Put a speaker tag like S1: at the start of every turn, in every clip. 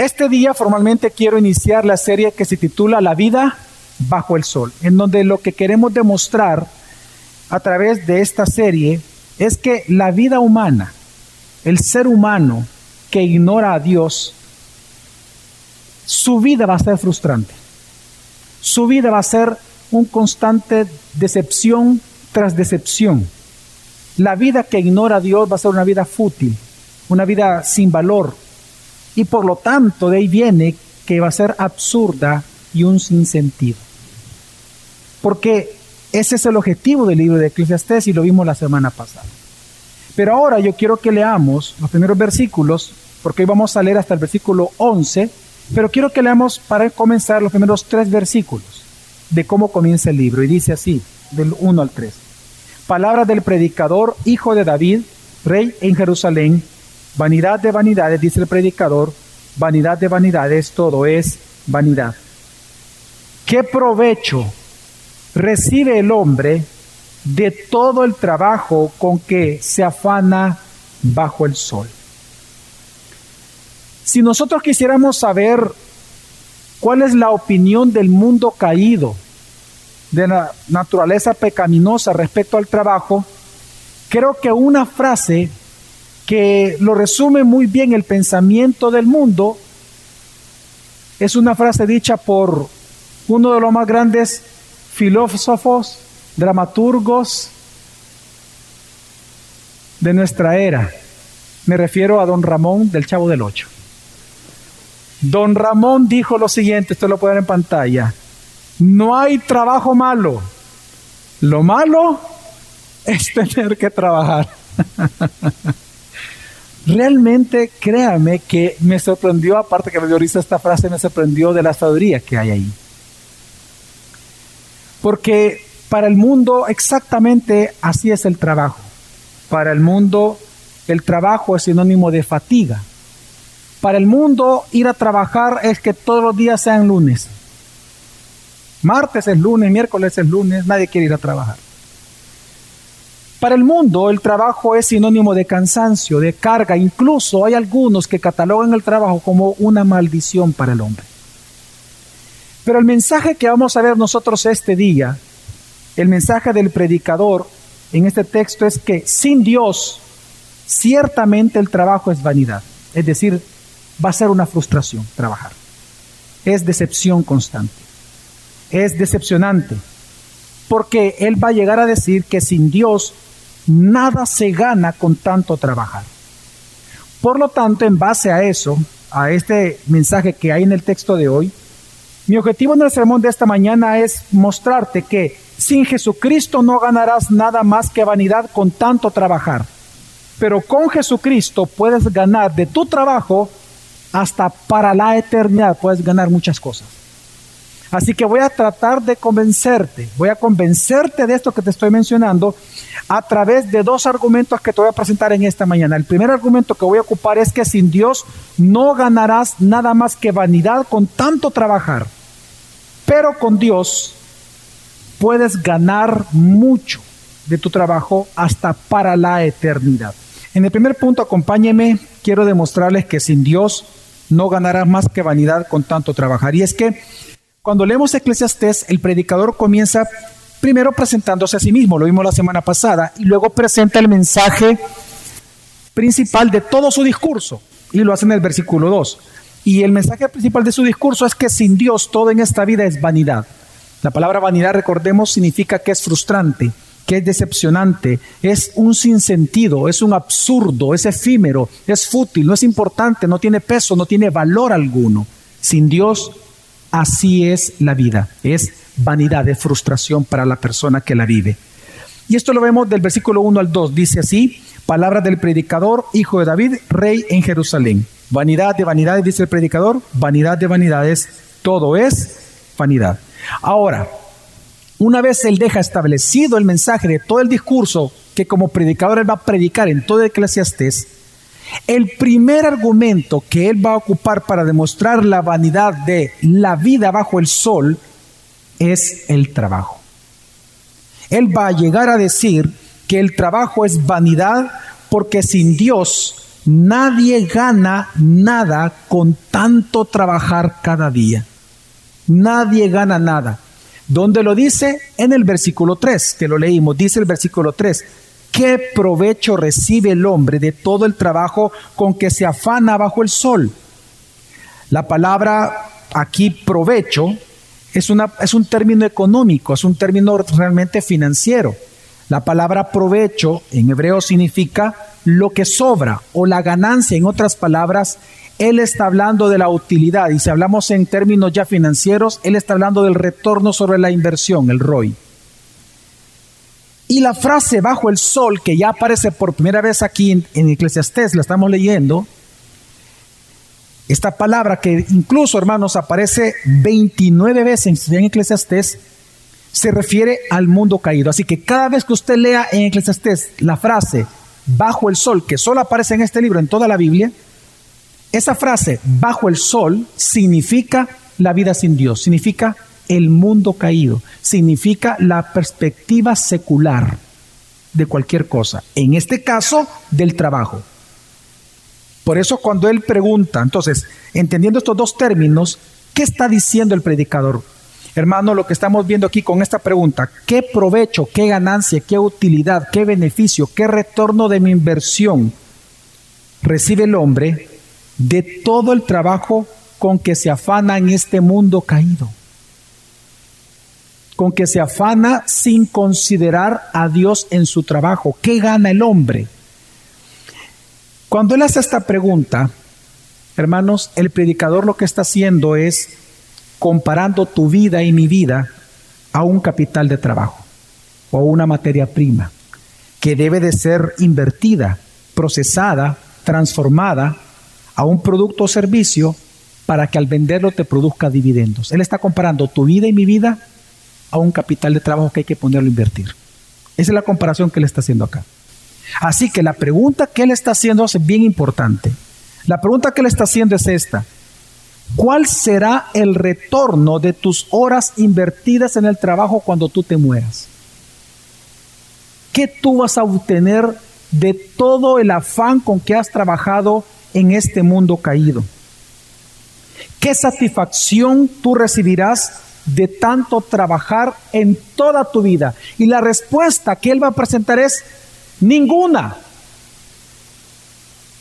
S1: Este día formalmente quiero iniciar la serie que se titula La vida bajo el sol, en donde lo que queremos demostrar a través de esta serie es que la vida humana, el ser humano que ignora a Dios, su vida va a ser frustrante. Su vida va a ser un constante decepción tras decepción. La vida que ignora a Dios va a ser una vida fútil, una vida sin valor. Y por lo tanto de ahí viene que va a ser absurda y un sinsentido. Porque ese es el objetivo del libro de Eclesiastés y lo vimos la semana pasada. Pero ahora yo quiero que leamos los primeros versículos, porque hoy vamos a leer hasta el versículo 11, pero quiero que leamos para comenzar los primeros tres versículos de cómo comienza el libro. Y dice así, del 1 al 3. Palabra del predicador, hijo de David, rey en Jerusalén. Vanidad de vanidades, dice el predicador, vanidad de vanidades, todo es vanidad. ¿Qué provecho recibe el hombre de todo el trabajo con que se afana bajo el sol? Si nosotros quisiéramos saber cuál es la opinión del mundo caído, de la naturaleza pecaminosa respecto al trabajo, creo que una frase que lo resume muy bien el pensamiento del mundo es una frase dicha por uno de los más grandes filósofos, dramaturgos de nuestra era. Me refiero a don Ramón del Chavo del Ocho. Don Ramón dijo lo siguiente, esto lo pueden ver en pantalla. No hay trabajo malo. Lo malo es tener que trabajar. Realmente, créame que me sorprendió, aparte que me dio esta frase, me sorprendió de la sabiduría que hay ahí. Porque para el mundo exactamente así es el trabajo. Para el mundo el trabajo es sinónimo de fatiga. Para el mundo ir a trabajar es que todos los días sean lunes. Martes es lunes, miércoles es lunes, nadie quiere ir a trabajar. Para el mundo el trabajo es sinónimo de cansancio, de carga, incluso hay algunos que catalogan el trabajo como una maldición para el hombre. Pero el mensaje que vamos a ver nosotros este día, el mensaje del predicador en este texto es que sin Dios ciertamente el trabajo es vanidad, es decir, va a ser una frustración trabajar, es decepción constante. Es decepcionante, porque él va a llegar a decir que sin Dios nada se gana con tanto trabajar. Por lo tanto, en base a eso, a este mensaje que hay en el texto de hoy, mi objetivo en el sermón de esta mañana es mostrarte que sin Jesucristo no ganarás nada más que vanidad con tanto trabajar. Pero con Jesucristo puedes ganar de tu trabajo hasta para la eternidad, puedes ganar muchas cosas. Así que voy a tratar de convencerte, voy a convencerte de esto que te estoy mencionando a través de dos argumentos que te voy a presentar en esta mañana. El primer argumento que voy a ocupar es que sin Dios no ganarás nada más que vanidad con tanto trabajar, pero con Dios puedes ganar mucho de tu trabajo hasta para la eternidad. En el primer punto, acompáñeme, quiero demostrarles que sin Dios no ganarás más que vanidad con tanto trabajar. Y es que cuando leemos Eclesiastés, el predicador comienza primero presentándose a sí mismo, lo vimos la semana pasada, y luego presenta el mensaje principal de todo su discurso, y lo hace en el versículo 2. Y el mensaje principal de su discurso es que sin Dios todo en esta vida es vanidad. La palabra vanidad, recordemos, significa que es frustrante, que es decepcionante, es un sinsentido, es un absurdo, es efímero, es fútil, no es importante, no tiene peso, no tiene valor alguno. Sin Dios Así es la vida, es vanidad, es frustración para la persona que la vive. Y esto lo vemos del versículo 1 al 2, dice así, palabra del predicador, hijo de David, rey en Jerusalén. Vanidad de vanidades, dice el predicador, vanidad de vanidades, todo es vanidad. Ahora, una vez él deja establecido el mensaje de todo el discurso que como predicador él va a predicar en todo Eclesiastés, el primer argumento que él va a ocupar para demostrar la vanidad de la vida bajo el sol es el trabajo. Él va a llegar a decir que el trabajo es vanidad porque sin Dios nadie gana nada con tanto trabajar cada día. Nadie gana nada. ¿Dónde lo dice? En el versículo 3, que lo leímos. Dice el versículo 3, ¿qué provecho recibe el hombre de todo el trabajo con que se afana bajo el sol? La palabra aquí provecho es, una, es un término económico, es un término realmente financiero. La palabra provecho en hebreo significa lo que sobra o la ganancia. En otras palabras, él está hablando de la utilidad. Y si hablamos en términos ya financieros, él está hablando del retorno sobre la inversión, el ROI. Y la frase bajo el sol, que ya aparece por primera vez aquí en, en Eclesiastés, la estamos leyendo, esta palabra que incluso, hermanos, aparece 29 veces en Eclesiastés, se refiere al mundo caído. Así que cada vez que usted lea en Eclesiastés la frase bajo el sol, que solo aparece en este libro, en toda la Biblia, esa frase bajo el sol significa la vida sin Dios, significa el mundo caído, significa la perspectiva secular de cualquier cosa, en este caso del trabajo. Por eso cuando él pregunta, entonces, entendiendo estos dos términos, ¿qué está diciendo el predicador? Hermano, lo que estamos viendo aquí con esta pregunta, ¿qué provecho, qué ganancia, qué utilidad, qué beneficio, qué retorno de mi inversión recibe el hombre de todo el trabajo con que se afana en este mundo caído? Con que se afana sin considerar a Dios en su trabajo. ¿Qué gana el hombre? Cuando él hace esta pregunta, hermanos, el predicador lo que está haciendo es comparando tu vida y mi vida a un capital de trabajo o a una materia prima que debe de ser invertida, procesada, transformada a un producto o servicio para que al venderlo te produzca dividendos. Él está comparando tu vida y mi vida a un capital de trabajo que hay que ponerlo a invertir. Esa es la comparación que él está haciendo acá. Así que la pregunta que él está haciendo es bien importante. La pregunta que él está haciendo es esta. ¿Cuál será el retorno de tus horas invertidas en el trabajo cuando tú te mueras? ¿Qué tú vas a obtener de todo el afán con que has trabajado en este mundo caído? ¿Qué satisfacción tú recibirás de tanto trabajar en toda tu vida? Y la respuesta que él va a presentar es ninguna.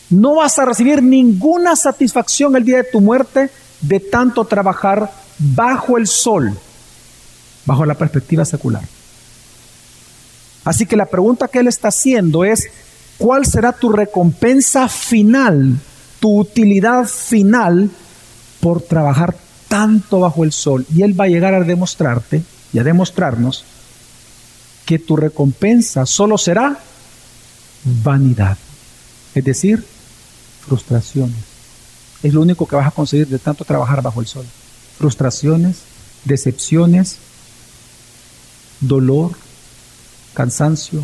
S1: No vas a recibir ninguna satisfacción el día de tu muerte de tanto trabajar bajo el sol, bajo la perspectiva secular. Así que la pregunta que él está haciendo es, ¿cuál será tu recompensa final, tu utilidad final por trabajar tanto bajo el sol? Y él va a llegar a demostrarte y a demostrarnos que tu recompensa solo será vanidad, es decir, frustraciones. Es lo único que vas a conseguir de tanto trabajar bajo el sol. Frustraciones, decepciones, dolor, cansancio,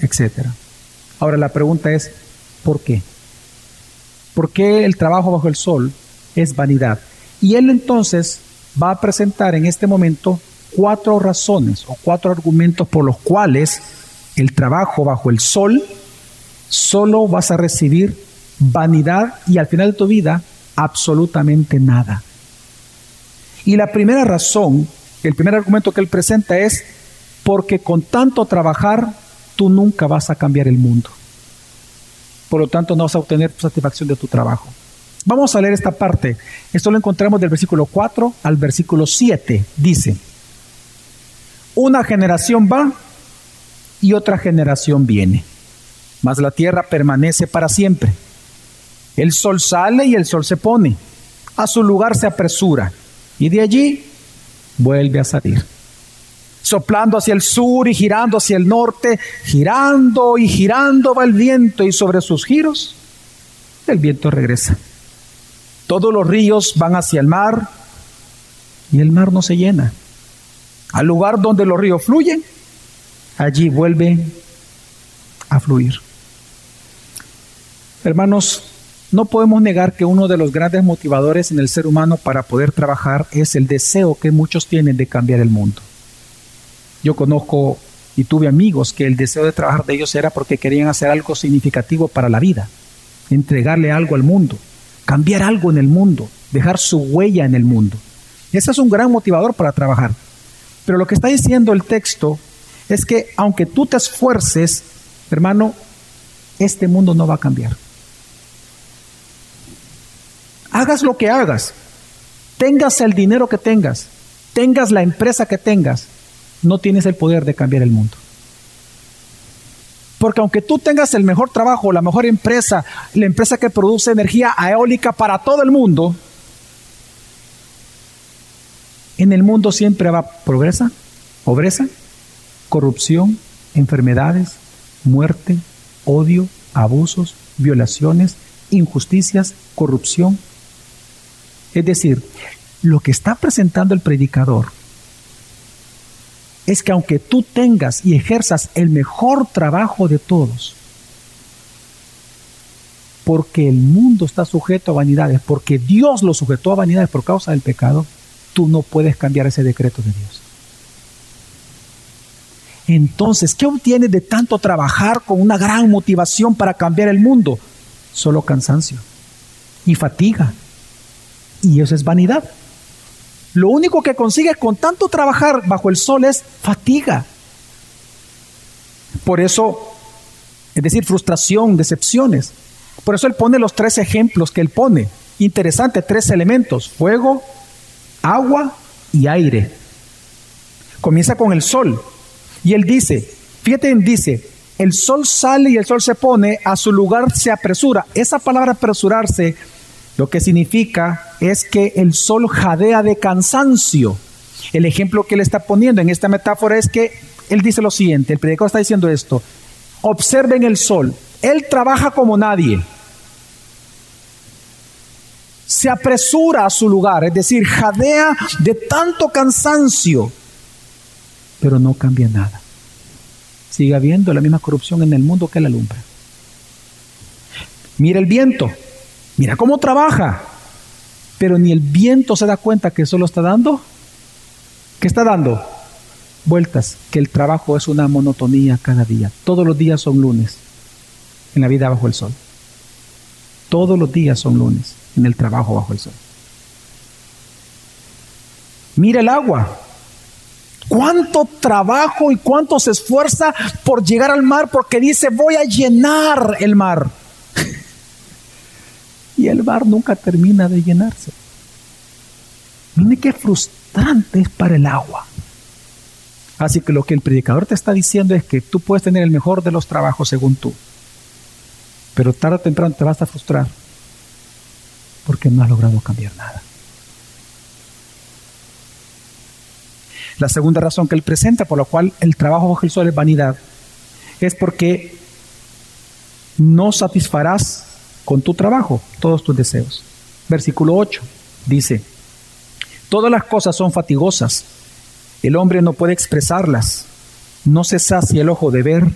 S1: etc. Ahora la pregunta es, ¿por qué? ¿Por qué el trabajo bajo el sol es vanidad? Y él entonces va a presentar en este momento cuatro razones o cuatro argumentos por los cuales el trabajo bajo el sol solo vas a recibir vanidad y al final de tu vida absolutamente nada. Y la primera razón, el primer argumento que él presenta es porque con tanto trabajar tú nunca vas a cambiar el mundo. Por lo tanto, no vas a obtener satisfacción de tu trabajo. Vamos a leer esta parte. Esto lo encontramos del versículo 4 al versículo 7. Dice, una generación va y otra generación viene, mas la tierra permanece para siempre. El sol sale y el sol se pone. A su lugar se apresura y de allí vuelve a salir. Soplando hacia el sur y girando hacia el norte, girando y girando va el viento y sobre sus giros el viento regresa. Todos los ríos van hacia el mar y el mar no se llena. Al lugar donde los ríos fluyen, allí vuelve a fluir. Hermanos, no podemos negar que uno de los grandes motivadores en el ser humano para poder trabajar es el deseo que muchos tienen de cambiar el mundo. Yo conozco y tuve amigos que el deseo de trabajar de ellos era porque querían hacer algo significativo para la vida. entregarle algo al mundo, cambiar algo en el mundo, dejar su huella en el mundo. Ese es un gran motivador para trabajar. Pero lo que está diciendo el texto es que aunque tú te esfuerces, hermano, este mundo no va a cambiar. Hagas lo que hagas, tengas el dinero que tengas, tengas la empresa que tengas, no tienes el poder de cambiar el mundo. Porque aunque tú tengas el mejor trabajo, la mejor empresa, la empresa que produce energía eólica para todo el mundo, en el mundo siempre va pobreza, pobreza, corrupción, enfermedades, muerte, odio, abusos, violaciones, injusticias, corrupción. Es decir, lo que está presentando el predicador es que aunque tú tengas y ejerzas el mejor trabajo de todos, porque el mundo está sujeto a vanidades, porque Dios lo sujetó a vanidades por causa del pecado, tú no puedes cambiar ese decreto de Dios. Entonces, ¿qué obtienes de tanto trabajar con una gran motivación para cambiar el mundo? Solo cansancio y fatiga. Y eso es vanidad. Lo único que consigues con tanto trabajar bajo el sol es fatiga. Por eso, es decir, frustración, decepciones. Por eso él pone los tres ejemplos que él pone. Interesante, tres elementos, fuego, agua y aire. Comienza con el sol. Y él dice, fíjate, dice, el sol sale y el sol se pone, a su lugar se apresura. Esa palabra apresurarse lo que significa es que el sol jadea de cansancio. El ejemplo que él está poniendo en esta metáfora es que él dice lo siguiente, el predicador está diciendo esto, observen el sol, él trabaja como nadie, se apresura a su lugar, es decir, jadea de tanto cansancio, pero no cambia nada. Sigue habiendo la misma corrupción en el mundo que la alumbra. Mira el viento, Mira cómo trabaja. Pero ni el viento se da cuenta que solo está dando. ¿Qué está dando? Vueltas, que el trabajo es una monotonía cada día. Todos los días son lunes en la vida bajo el sol. Todos los días son lunes en el trabajo bajo el sol. Mira el agua. Cuánto trabajo y cuánto se esfuerza por llegar al mar porque dice voy a llenar el mar y el bar nunca termina de llenarse. Mire qué frustrante es para el agua. Así que lo que el predicador te está diciendo es que tú puedes tener el mejor de los trabajos según tú, pero tarde o temprano te vas a frustrar porque no has logrado cambiar nada. La segunda razón que él presenta por la cual el trabajo bajo el sol es vanidad es porque no satisfarás con tu trabajo todos tus deseos. Versículo 8 dice, todas las cosas son fatigosas, el hombre no puede expresarlas, no se sacia el ojo de ver,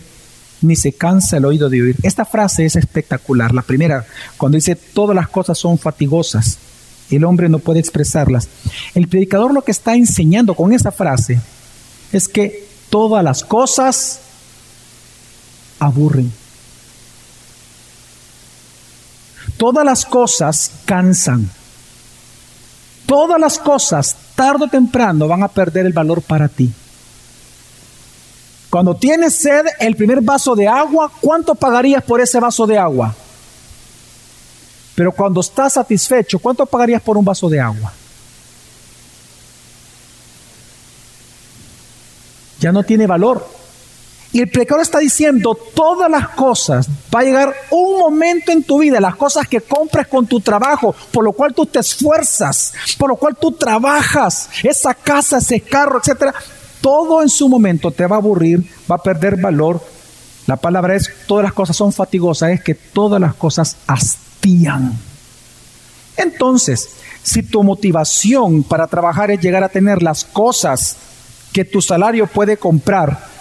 S1: ni se cansa el oído de oír. Esta frase es espectacular. La primera, cuando dice todas las cosas son fatigosas, el hombre no puede expresarlas. El predicador lo que está enseñando con esa frase es que todas las cosas aburren. Todas las cosas cansan. Todas las cosas, tarde o temprano, van a perder el valor para ti. Cuando tienes sed, el primer vaso de agua, ¿cuánto pagarías por ese vaso de agua? Pero cuando estás satisfecho, ¿cuánto pagarías por un vaso de agua? Ya no tiene valor. Y el pecador está diciendo, todas las cosas, va a llegar un momento en tu vida, las cosas que compras con tu trabajo, por lo cual tú te esfuerzas, por lo cual tú trabajas, esa casa, ese carro, etcétera, todo en su momento te va a aburrir, va a perder valor. La palabra es, todas las cosas son fatigosas, es que todas las cosas hastían. Entonces, si tu motivación para trabajar es llegar a tener las cosas que tu salario puede comprar,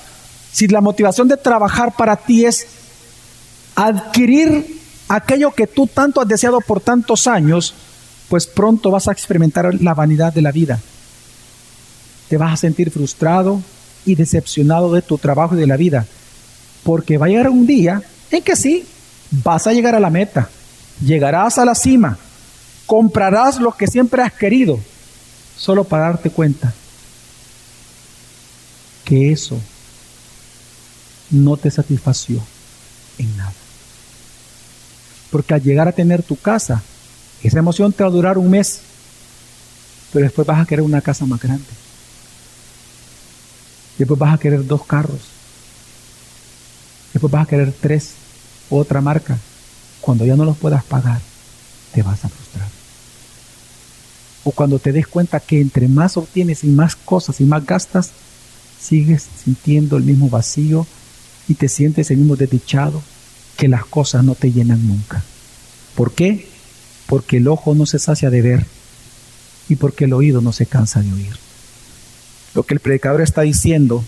S1: si la motivación de trabajar para ti es adquirir aquello que tú tanto has deseado por tantos años, pues pronto vas a experimentar la vanidad de la vida. Te vas a sentir frustrado y decepcionado de tu trabajo y de la vida, porque va a llegar un día en que sí, vas a llegar a la meta, llegarás a la cima, comprarás lo que siempre has querido, solo para darte cuenta que eso no te satisfació en nada. Porque al llegar a tener tu casa, esa emoción te va a durar un mes, pero después vas a querer una casa más grande. Después vas a querer dos carros. Después vas a querer tres, otra marca. Cuando ya no los puedas pagar, te vas a frustrar. O cuando te des cuenta que entre más obtienes y más cosas y más gastas, sigues sintiendo el mismo vacío y te sientes el mismo desdichado, que las cosas no te llenan nunca. ¿Por qué? Porque el ojo no se sacia de ver y porque el oído no se cansa de oír. Lo que el predicador está diciendo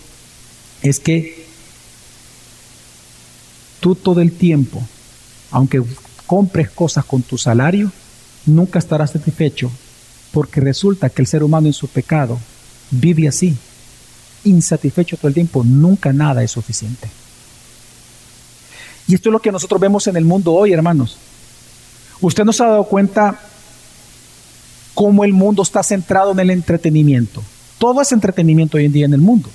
S1: es que tú todo el tiempo, aunque compres cosas con tu salario, nunca estarás satisfecho porque resulta que el ser humano en su pecado vive así, insatisfecho todo el tiempo, nunca nada es suficiente. Y esto es lo que nosotros vemos en el mundo hoy, hermanos. Usted nos ha dado cuenta cómo el mundo está centrado en el entretenimiento. Todo es entretenimiento hoy en día en el mundo.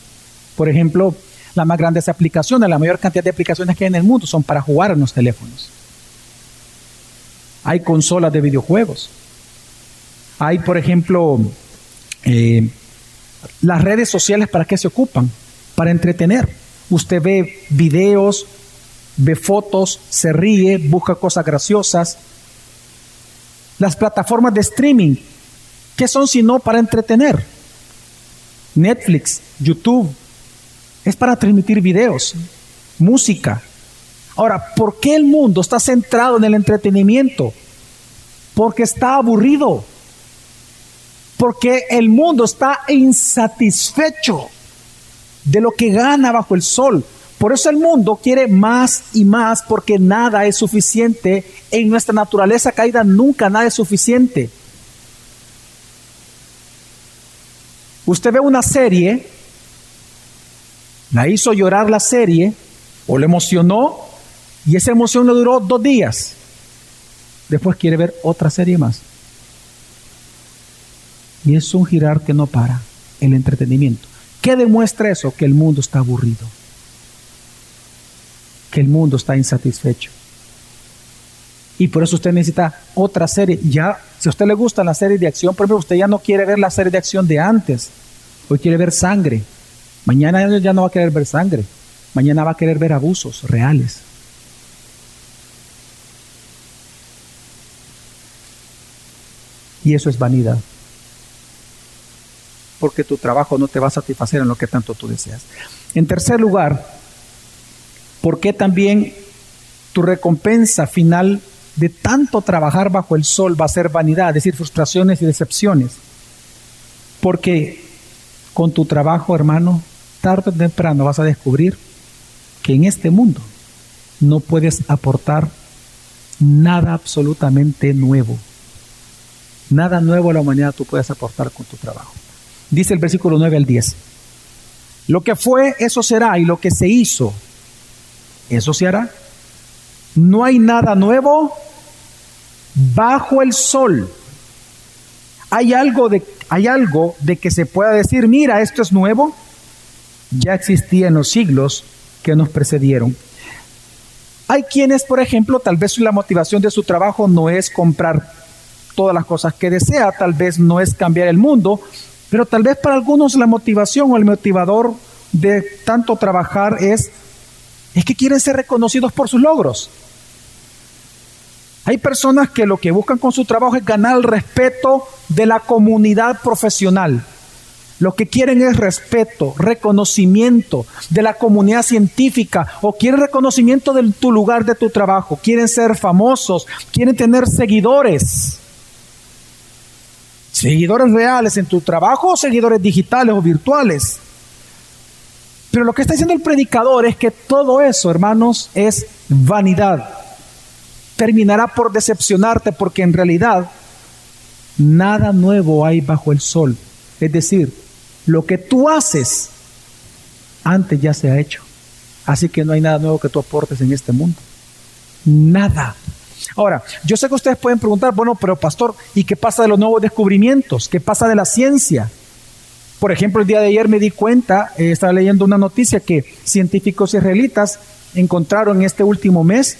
S1: Por ejemplo, las más grandes aplicaciones, la mayor cantidad de aplicaciones que hay en el mundo son para jugar en los teléfonos. Hay consolas de videojuegos. Hay, por ejemplo, eh, las redes sociales para qué se ocupan? Para entretener. Usted ve videos, ve fotos, se ríe, busca cosas graciosas. Las plataformas de streaming, ¿qué son sino para entretener? Netflix, YouTube, es para transmitir videos, música. Ahora, ¿por qué el mundo está centrado en el entretenimiento? Porque está aburrido. Porque el mundo está insatisfecho de lo que gana bajo el sol. Por eso el mundo quiere más y más porque nada es suficiente. En nuestra naturaleza caída nunca nada es suficiente. Usted ve una serie, la hizo llorar la serie o le emocionó y esa emoción le duró dos días. Después quiere ver otra serie más. Y es un girar que no para, el entretenimiento. ¿Qué demuestra eso? Que el mundo está aburrido, que el mundo está insatisfecho. Y por eso usted necesita otra serie. Ya, si a usted le gusta la serie de acción, por ejemplo, usted ya no quiere ver la serie de acción de antes. Hoy quiere ver sangre. Mañana ya no va a querer ver sangre. Mañana va a querer ver abusos reales. Y eso es vanidad porque tu trabajo no te va a satisfacer en lo que tanto tú deseas. En tercer lugar, ¿por qué también tu recompensa final de tanto trabajar bajo el sol va a ser vanidad, es decir, frustraciones y decepciones? Porque con tu trabajo, hermano, tarde o temprano vas a descubrir que en este mundo no puedes aportar nada absolutamente nuevo. Nada nuevo a la humanidad tú puedes aportar con tu trabajo. Dice el versículo 9 al 10. Lo que fue, eso será, y lo que se hizo, eso se hará. No hay nada nuevo bajo el sol. ¿Hay algo, de, ¿Hay algo de que se pueda decir, mira, esto es nuevo? Ya existía en los siglos que nos precedieron. Hay quienes, por ejemplo, tal vez la motivación de su trabajo no es comprar todas las cosas que desea, tal vez no es cambiar el mundo, pero tal vez para algunos la motivación o el motivador de tanto trabajar es, es que quieren ser reconocidos por sus logros. Hay personas que lo que buscan con su trabajo es ganar el respeto de la comunidad profesional. Lo que quieren es respeto, reconocimiento de la comunidad científica o quieren reconocimiento de tu lugar de tu trabajo. Quieren ser famosos, quieren tener seguidores seguidores reales en tu trabajo o seguidores digitales o virtuales. Pero lo que está diciendo el predicador es que todo eso, hermanos, es vanidad. Terminará por decepcionarte porque en realidad nada nuevo hay bajo el sol. Es decir, lo que tú haces antes ya se ha hecho. Así que no hay nada nuevo que tú aportes en este mundo. Nada. Ahora, yo sé que ustedes pueden preguntar, bueno, pero pastor, ¿y qué pasa de los nuevos descubrimientos? ¿Qué pasa de la ciencia? Por ejemplo, el día de ayer me di cuenta, eh, estaba leyendo una noticia que científicos israelitas encontraron en este último mes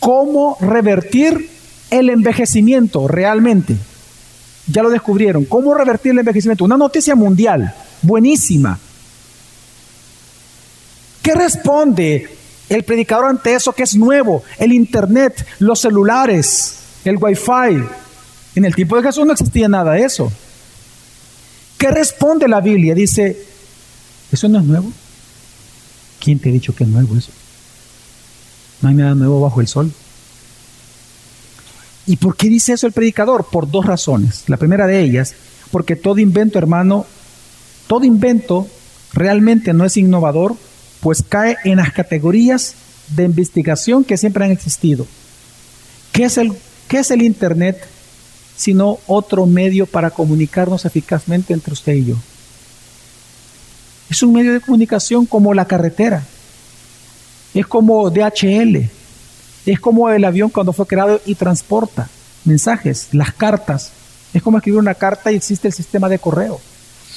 S1: cómo revertir el envejecimiento realmente. Ya lo descubrieron. ¿Cómo revertir el envejecimiento? Una noticia mundial, buenísima. ¿Qué responde el predicador ante eso que es nuevo? El Internet, los celulares, el Wi-Fi. En el tiempo de Jesús no existía nada de eso. ¿Qué responde la Biblia? Dice, ¿eso no es nuevo? ¿Quién te ha dicho que es nuevo eso? No hay nada nuevo bajo el sol. ¿Y por qué dice eso el predicador? Por dos razones. La primera de ellas, porque todo invento, hermano, todo invento realmente no es innovador, pues cae en las categorías de investigación que siempre han existido. ¿Qué es el, qué es el Internet sino otro medio para comunicarnos eficazmente entre usted y yo? Es un medio de comunicación como la carretera, es como DHL, es como el avión cuando fue creado y transporta mensajes, las cartas. Es como escribir una carta y existe el sistema de correo.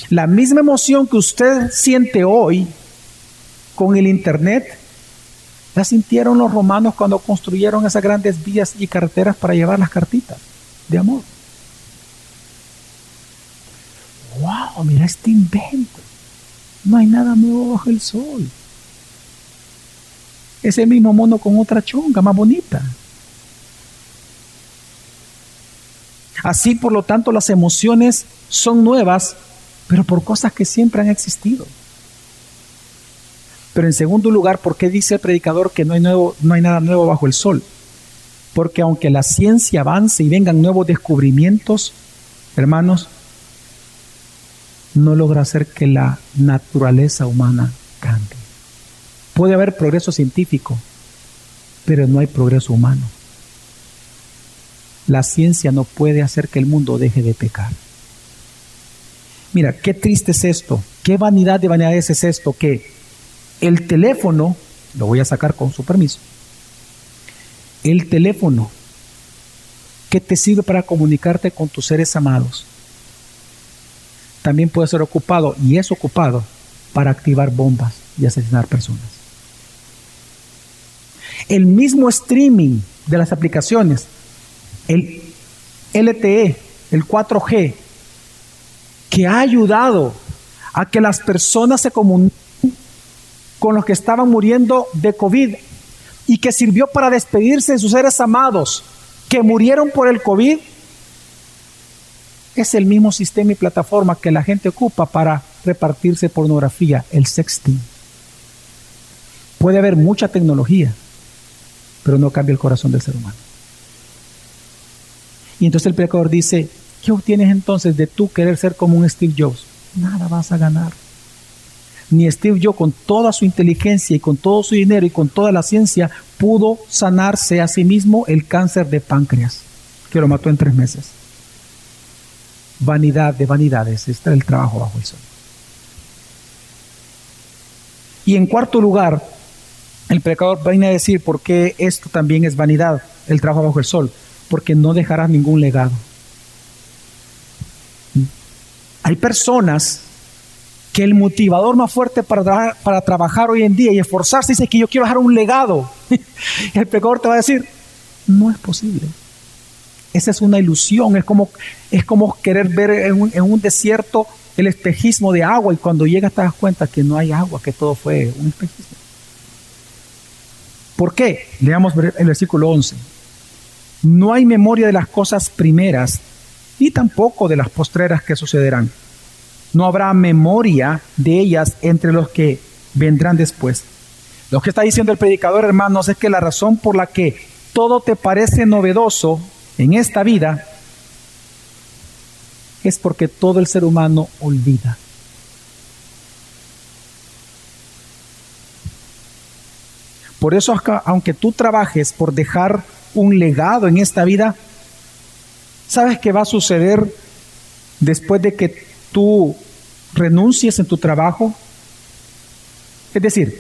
S1: La misma emoción que usted siente hoy con el Internet, la sintieron los romanos cuando construyeron esas grandes vías y carreteras para llevar las cartitas de amor. ¡Wow! Mira este invento. No hay nada nuevo bajo el sol ese mismo mono con otra chonga más bonita. Así, por lo tanto, las emociones son nuevas, pero por cosas que siempre han existido. Pero en segundo lugar, ¿por qué dice el predicador que no hay, nuevo, no hay nada nuevo bajo el sol? Porque aunque la ciencia avance y vengan nuevos descubrimientos, hermanos, no logra hacer que la naturaleza humana cambie. Puede haber progreso científico, pero no hay progreso humano. La ciencia no puede hacer que el mundo deje de pecar. Mira, qué triste es esto, qué vanidad de vanidades es esto, que el teléfono, lo voy a sacar con su permiso, el teléfono que te sirve para comunicarte con tus seres amados, también puede ser ocupado y es ocupado para activar bombas y asesinar personas. El mismo streaming de las aplicaciones, el LTE, el 4G, que ha ayudado a que las personas se comuniquen con los que estaban muriendo de COVID y que sirvió para despedirse de sus seres amados que murieron por el COVID, es el mismo sistema y plataforma que la gente ocupa para repartirse pornografía, el sexting. Puede haber mucha tecnología, pero no cambia el corazón del ser humano. Y entonces el pecador dice, ¿qué obtienes entonces de tú querer ser como un Steve Jobs? Nada vas a ganar. Ni Steve Jobs con toda su inteligencia y con todo su dinero y con toda la ciencia pudo sanarse a sí mismo el cáncer de páncreas, que lo mató en tres meses. Vanidad de vanidades, este es el trabajo bajo el sol. Y en cuarto lugar, el pecador viene a decir por qué esto también es vanidad, el trabajo bajo el sol, porque no dejarás ningún legado. Hay personas que el motivador más fuerte para, para trabajar hoy en día y esforzarse dice que yo quiero dejar un legado. el pecador te va a decir, no es posible. Esa es una ilusión, es como, es como querer ver en un, en un desierto el espejismo de agua y cuando llegas te das cuenta que no hay agua, que todo fue un espejismo. ¿Por qué? Leamos el versículo 11. No hay memoria de las cosas primeras, ni tampoco de las postreras que sucederán. No habrá memoria de ellas entre los que vendrán después. Lo que está diciendo el predicador, hermanos, es que la razón por la que todo te parece novedoso en esta vida es porque todo el ser humano olvida. Por eso, aunque tú trabajes por dejar un legado en esta vida, ¿sabes qué va a suceder después de que tú renuncies en tu trabajo? Es decir,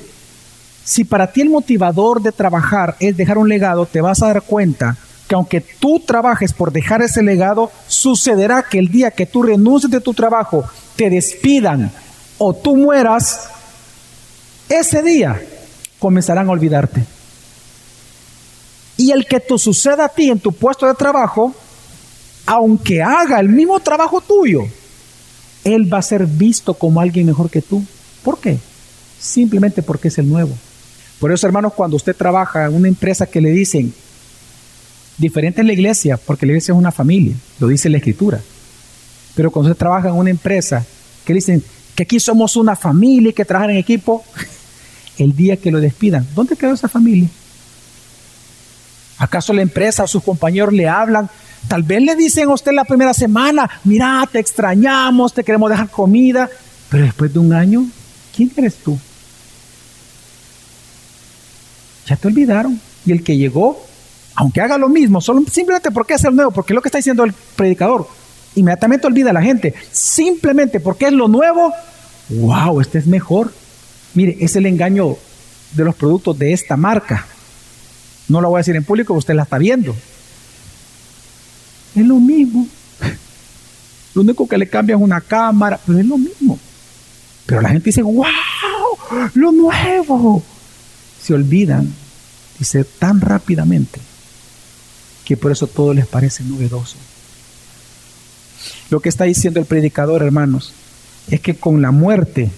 S1: si para ti el motivador de trabajar es dejar un legado, te vas a dar cuenta que aunque tú trabajes por dejar ese legado, sucederá que el día que tú renuncies de tu trabajo, te despidan o tú mueras, ese día comenzarán a olvidarte. Y el que te suceda a ti en tu puesto de trabajo, aunque haga el mismo trabajo tuyo, él va a ser visto como alguien mejor que tú. ¿Por qué? Simplemente porque es el nuevo. Por eso, hermanos, cuando usted trabaja en una empresa que le dicen, diferente en la iglesia, porque la iglesia es una familia, lo dice la escritura. Pero cuando usted trabaja en una empresa que dicen que aquí somos una familia y que trabajan en equipo, el día que lo despidan, ¿dónde quedó esa familia? ¿Acaso la empresa o sus compañeros le hablan? Tal vez le dicen a usted la primera semana, mira, te extrañamos, te queremos dejar comida, pero después de un año, ¿quién eres tú? Ya te olvidaron. Y el que llegó, aunque haga lo mismo, solo, simplemente porque es el nuevo, porque es lo que está diciendo el predicador, inmediatamente olvida a la gente. Simplemente porque es lo nuevo, wow, este es mejor. Mire, es el engaño de los productos de esta marca. No lo voy a decir en público, usted la está viendo. Es lo mismo. Lo único que le cambia es una cámara, pero es lo mismo. Pero la gente dice, wow, lo nuevo. Se olvidan, dice, tan rápidamente que por eso todo les parece novedoso. Lo que está diciendo el predicador, hermanos, es que con la muerte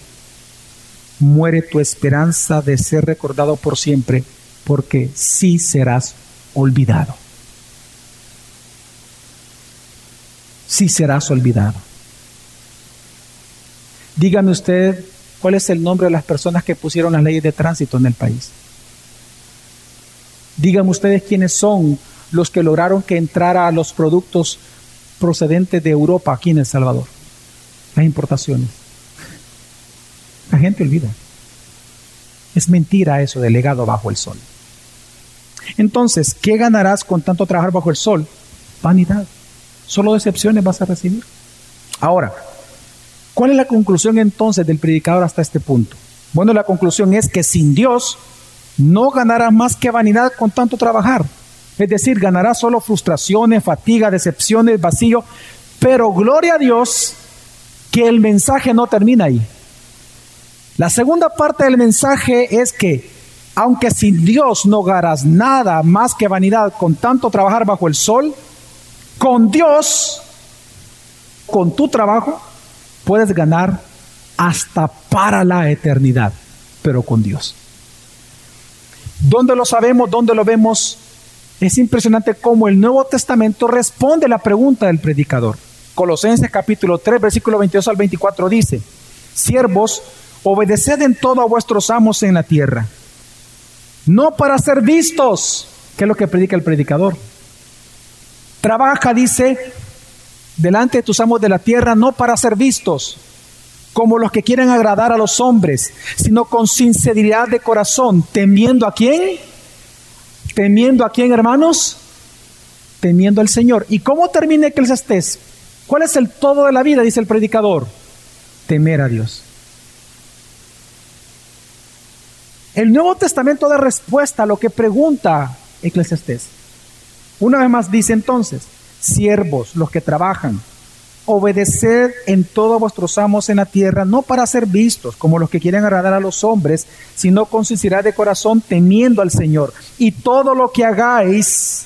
S1: muere tu esperanza de ser recordado por siempre, porque sí serás olvidado. Sí serás olvidado. Dígame usted cuál es el nombre de las personas que pusieron las leyes de tránsito en el país. Díganme ustedes quiénes son los que lograron que entrara los productos procedentes de Europa aquí en El Salvador. Las importaciones. La gente olvida. Es mentira eso de legado bajo el sol. Entonces, ¿qué ganarás con tanto trabajar bajo el sol? Vanidad. Solo decepciones vas a recibir. Ahora, ¿cuál es la conclusión entonces del predicador hasta este punto? Bueno, la conclusión es que sin Dios no ganarás más que vanidad con tanto trabajar. Es decir, ganarás solo frustraciones, fatiga, decepciones, vacío. Pero gloria a Dios que el mensaje no termina ahí. La segunda parte del mensaje es que aunque sin Dios no ganas nada más que vanidad con tanto trabajar bajo el sol, con Dios, con tu trabajo, puedes ganar hasta para la eternidad, pero con Dios. ¿Dónde lo sabemos? ¿Dónde lo vemos? Es impresionante cómo el Nuevo Testamento responde a la pregunta del predicador. Colosenses capítulo 3, versículo 22 al 24 dice, siervos, obedeced en todo a vuestros amos en la tierra no para ser vistos, que es lo que predica el predicador. Trabaja, dice, delante de tus amos de la tierra, no para ser vistos, como los que quieren agradar a los hombres, sino con sinceridad de corazón, temiendo a quién? Temiendo a quién, hermanos? Temiendo al Señor. ¿Y cómo termina estés? ¿Cuál es el todo de la vida? Dice el predicador. Temer a Dios. El Nuevo Testamento da respuesta a lo que pregunta Eclesiastés. Una vez más dice entonces, siervos, los que trabajan, obedeced en todos vuestros amos en la tierra, no para ser vistos como los que quieren agradar a los hombres, sino con sinceridad de corazón, temiendo al Señor. Y todo lo que hagáis,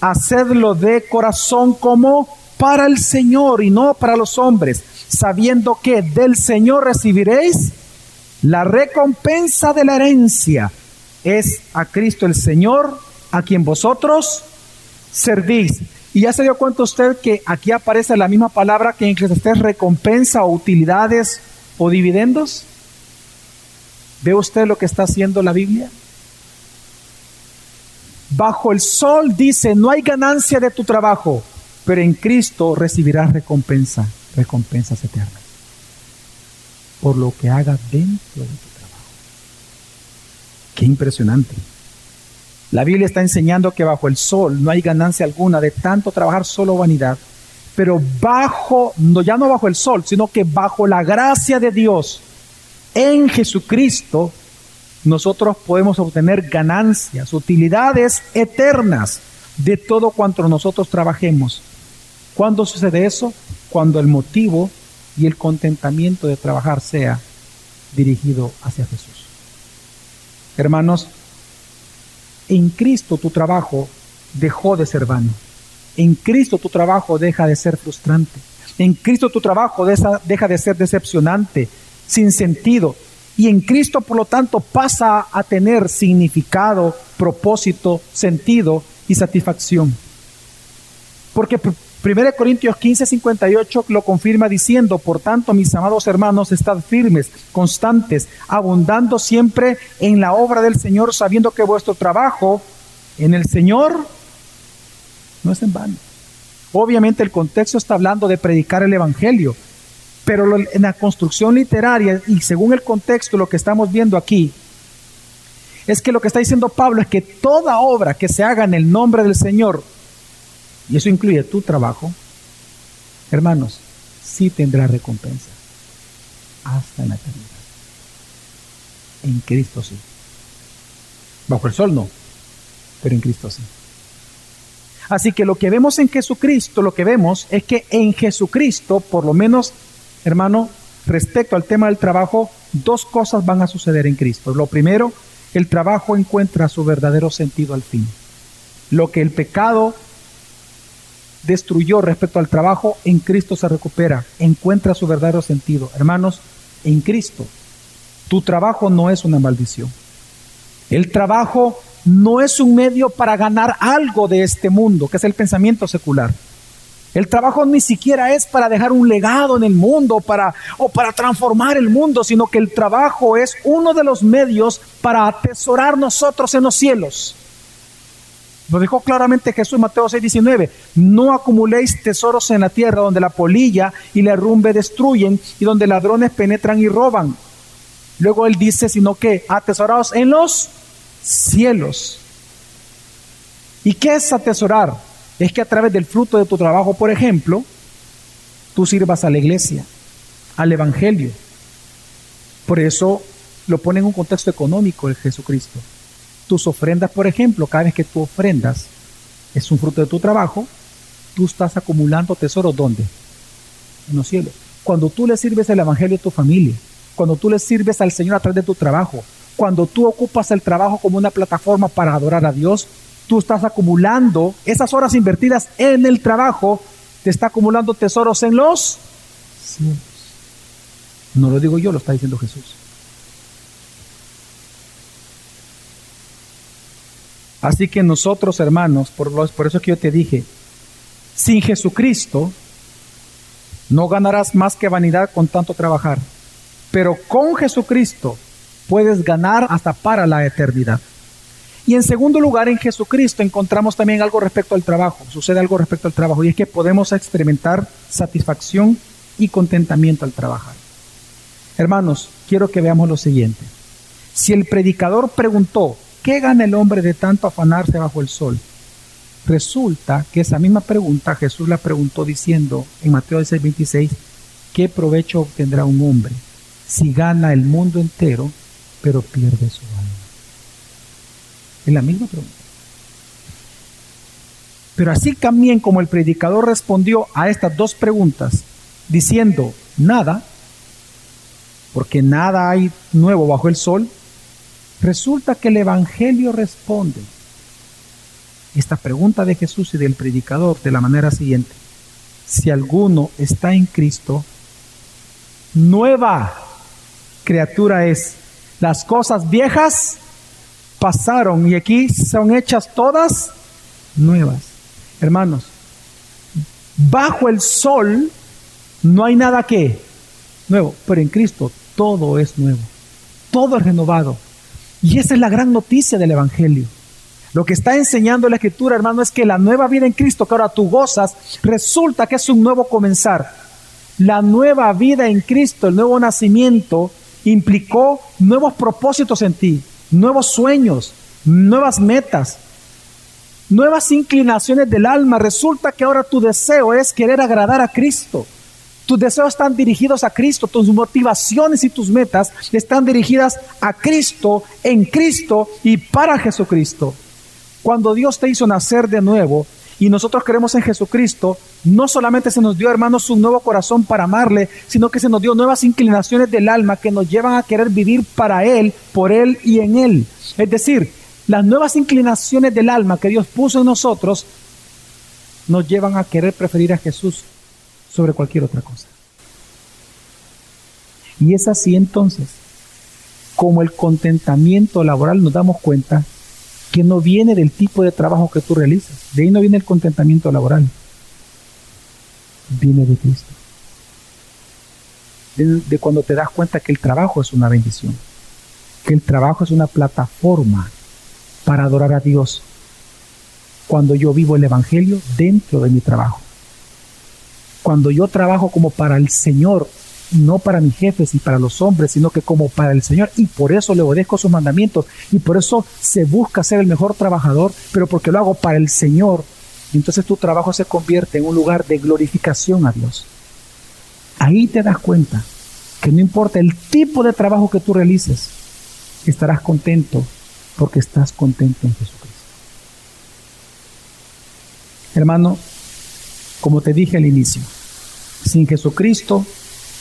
S1: hacedlo de corazón como para el Señor y no para los hombres, sabiendo que del Señor recibiréis la recompensa de la herencia es a Cristo el Señor, a quien vosotros servís. Y ya se dio cuenta usted que aquí aparece la misma palabra que en Eclesiastés recompensa o utilidades o dividendos. ¿Ve usted lo que está haciendo la Biblia? Bajo el sol dice, no hay ganancia de tu trabajo, pero en Cristo recibirás recompensa, recompensas eternas por lo que haga dentro de tu trabajo. Qué impresionante. La Biblia está enseñando que bajo el sol no hay ganancia alguna de tanto trabajar solo vanidad, pero bajo, no, ya no bajo el sol, sino que bajo la gracia de Dios en Jesucristo, nosotros podemos obtener ganancias, utilidades eternas, de todo cuanto nosotros trabajemos. ¿Cuándo sucede eso? Cuando el motivo y el contentamiento de trabajar sea dirigido hacia Jesús. Hermanos, en Cristo tu trabajo dejó de ser vano. En Cristo tu trabajo deja de ser frustrante. En Cristo tu trabajo deja de ser decepcionante, sin sentido. Y en Cristo, por lo tanto, pasa a tener significado, propósito, sentido y satisfacción. Porque 1 Corintios 15, 58 lo confirma diciendo, por tanto, mis amados hermanos, estad firmes, constantes, abundando siempre en la obra del Señor, sabiendo que vuestro trabajo en el Señor no es en vano. Obviamente el contexto está hablando de predicar el Evangelio, pero en la construcción literaria y según el contexto, lo que estamos viendo aquí, es que lo que está diciendo Pablo es que toda obra que se haga en el nombre del Señor, y eso incluye tu trabajo, hermanos, sí tendrá recompensa hasta en la eternidad. En Cristo sí. Bajo el sol no, pero en Cristo sí. Así que lo que vemos en Jesucristo, lo que vemos es que en Jesucristo, por lo menos, hermano, respecto al tema del trabajo, dos cosas van a suceder en Cristo. Lo primero, el trabajo encuentra su verdadero sentido al fin. Lo que el pecado destruyó respecto al trabajo, en Cristo se recupera, encuentra su verdadero sentido. Hermanos, en Cristo, tu trabajo no es una maldición. El trabajo no es un medio para ganar algo de este mundo, que es el pensamiento secular. El trabajo ni siquiera es para dejar un legado en el mundo para, o para transformar el mundo, sino que el trabajo es uno de los medios para atesorar nosotros en los cielos. Lo dijo claramente Jesús Mateo 6:19. No acumuléis tesoros en la tierra donde la polilla y la rumbe destruyen y donde ladrones penetran y roban. Luego él dice, sino que atesorados en los cielos. ¿Y qué es atesorar? Es que a través del fruto de tu trabajo, por ejemplo, tú sirvas a la iglesia, al Evangelio. Por eso lo pone en un contexto económico el Jesucristo. Tus ofrendas, por ejemplo, cada vez que tú ofrendas, es un fruto de tu trabajo, tú estás acumulando tesoros ¿dónde? En los cielos. Cuando tú le sirves el Evangelio a tu familia, cuando tú le sirves al Señor a través de tu trabajo, cuando tú ocupas el trabajo como una plataforma para adorar a Dios, tú estás acumulando esas horas invertidas en el trabajo, te está acumulando tesoros en los cielos. No lo digo yo, lo está diciendo Jesús. Así que nosotros, hermanos, por, por eso que yo te dije, sin Jesucristo no ganarás más que vanidad con tanto trabajar. Pero con Jesucristo puedes ganar hasta para la eternidad. Y en segundo lugar, en Jesucristo encontramos también algo respecto al trabajo. Sucede algo respecto al trabajo y es que podemos experimentar satisfacción y contentamiento al trabajar. Hermanos, quiero que veamos lo siguiente. Si el predicador preguntó, ¿qué gana el hombre de tanto afanarse bajo el sol? Resulta que esa misma pregunta Jesús la preguntó diciendo en Mateo 6:26, ¿qué provecho obtendrá un hombre si gana el mundo entero pero pierde su alma. Es la misma pregunta. Pero así también como el predicador respondió a estas dos preguntas diciendo nada, porque nada hay nuevo bajo el sol, resulta que el Evangelio responde esta pregunta de Jesús y del predicador de la manera siguiente. Si alguno está en Cristo, nueva criatura es las cosas viejas pasaron y aquí son hechas todas nuevas. Hermanos, bajo el sol no hay nada que nuevo, pero en Cristo todo es nuevo, todo es renovado. Y esa es la gran noticia del Evangelio. Lo que está enseñando la Escritura, hermano, es que la nueva vida en Cristo que ahora tú gozas, resulta que es un nuevo comenzar. La nueva vida en Cristo, el nuevo nacimiento, implicó nuevos propósitos en ti, nuevos sueños, nuevas metas, nuevas inclinaciones del alma. Resulta que ahora tu deseo es querer agradar a Cristo. Tus deseos están dirigidos a Cristo, tus motivaciones y tus metas están dirigidas a Cristo, en Cristo y para Jesucristo. Cuando Dios te hizo nacer de nuevo y nosotros creemos en Jesucristo, no solamente se nos dio, hermanos, un nuevo corazón para amarle, sino que se nos dio nuevas inclinaciones del alma que nos llevan a querer vivir para Él, por Él y en Él. Es decir, las nuevas inclinaciones del alma que Dios puso en nosotros nos llevan a querer preferir a Jesús sobre cualquier otra cosa. Y es así entonces, como el contentamiento laboral nos damos cuenta que no viene del tipo de trabajo que tú realizas. De ahí no viene el contentamiento laboral. Viene de Cristo. De, cuando te das cuenta que el trabajo es una bendición. Que el trabajo es una plataforma para adorar a Dios. Cuando yo vivo el Evangelio dentro de mi trabajo. Cuando yo trabajo como para el Señor no para mis jefes y para los hombres, sino que como para el Señor. Y por eso le obedezco sus mandamientos. Y por eso se busca ser el mejor trabajador, pero porque lo hago para el Señor. Entonces tu trabajo se convierte en un lugar de glorificación a Dios. Ahí te das cuenta que no importa el tipo de trabajo que tú realices, estarás contento porque estás contento en Jesucristo. Hermano, como te dije al inicio, sin Jesucristo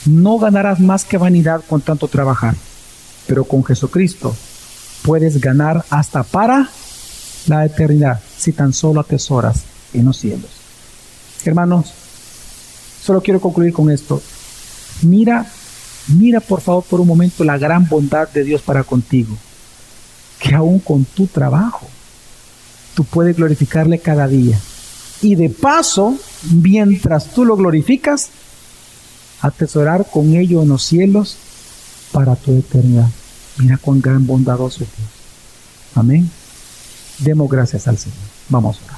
S1: no ganarás más que vanidad con tanto trabajar, pero con Jesucristo puedes ganar hasta para la eternidad si tan solo atesoras en los cielos. Hermanos, solo quiero concluir con esto. Mira, mira por favor por un momento la gran bondad de Dios para contigo, que aún con tu trabajo tú puedes glorificarle cada día. Y de paso, mientras tú lo glorificas, atesorar con ello en los cielos para tu eternidad. Mira cuán gran bondadoso es Dios. Amén. Demos gracias al Señor. Vamos a orar.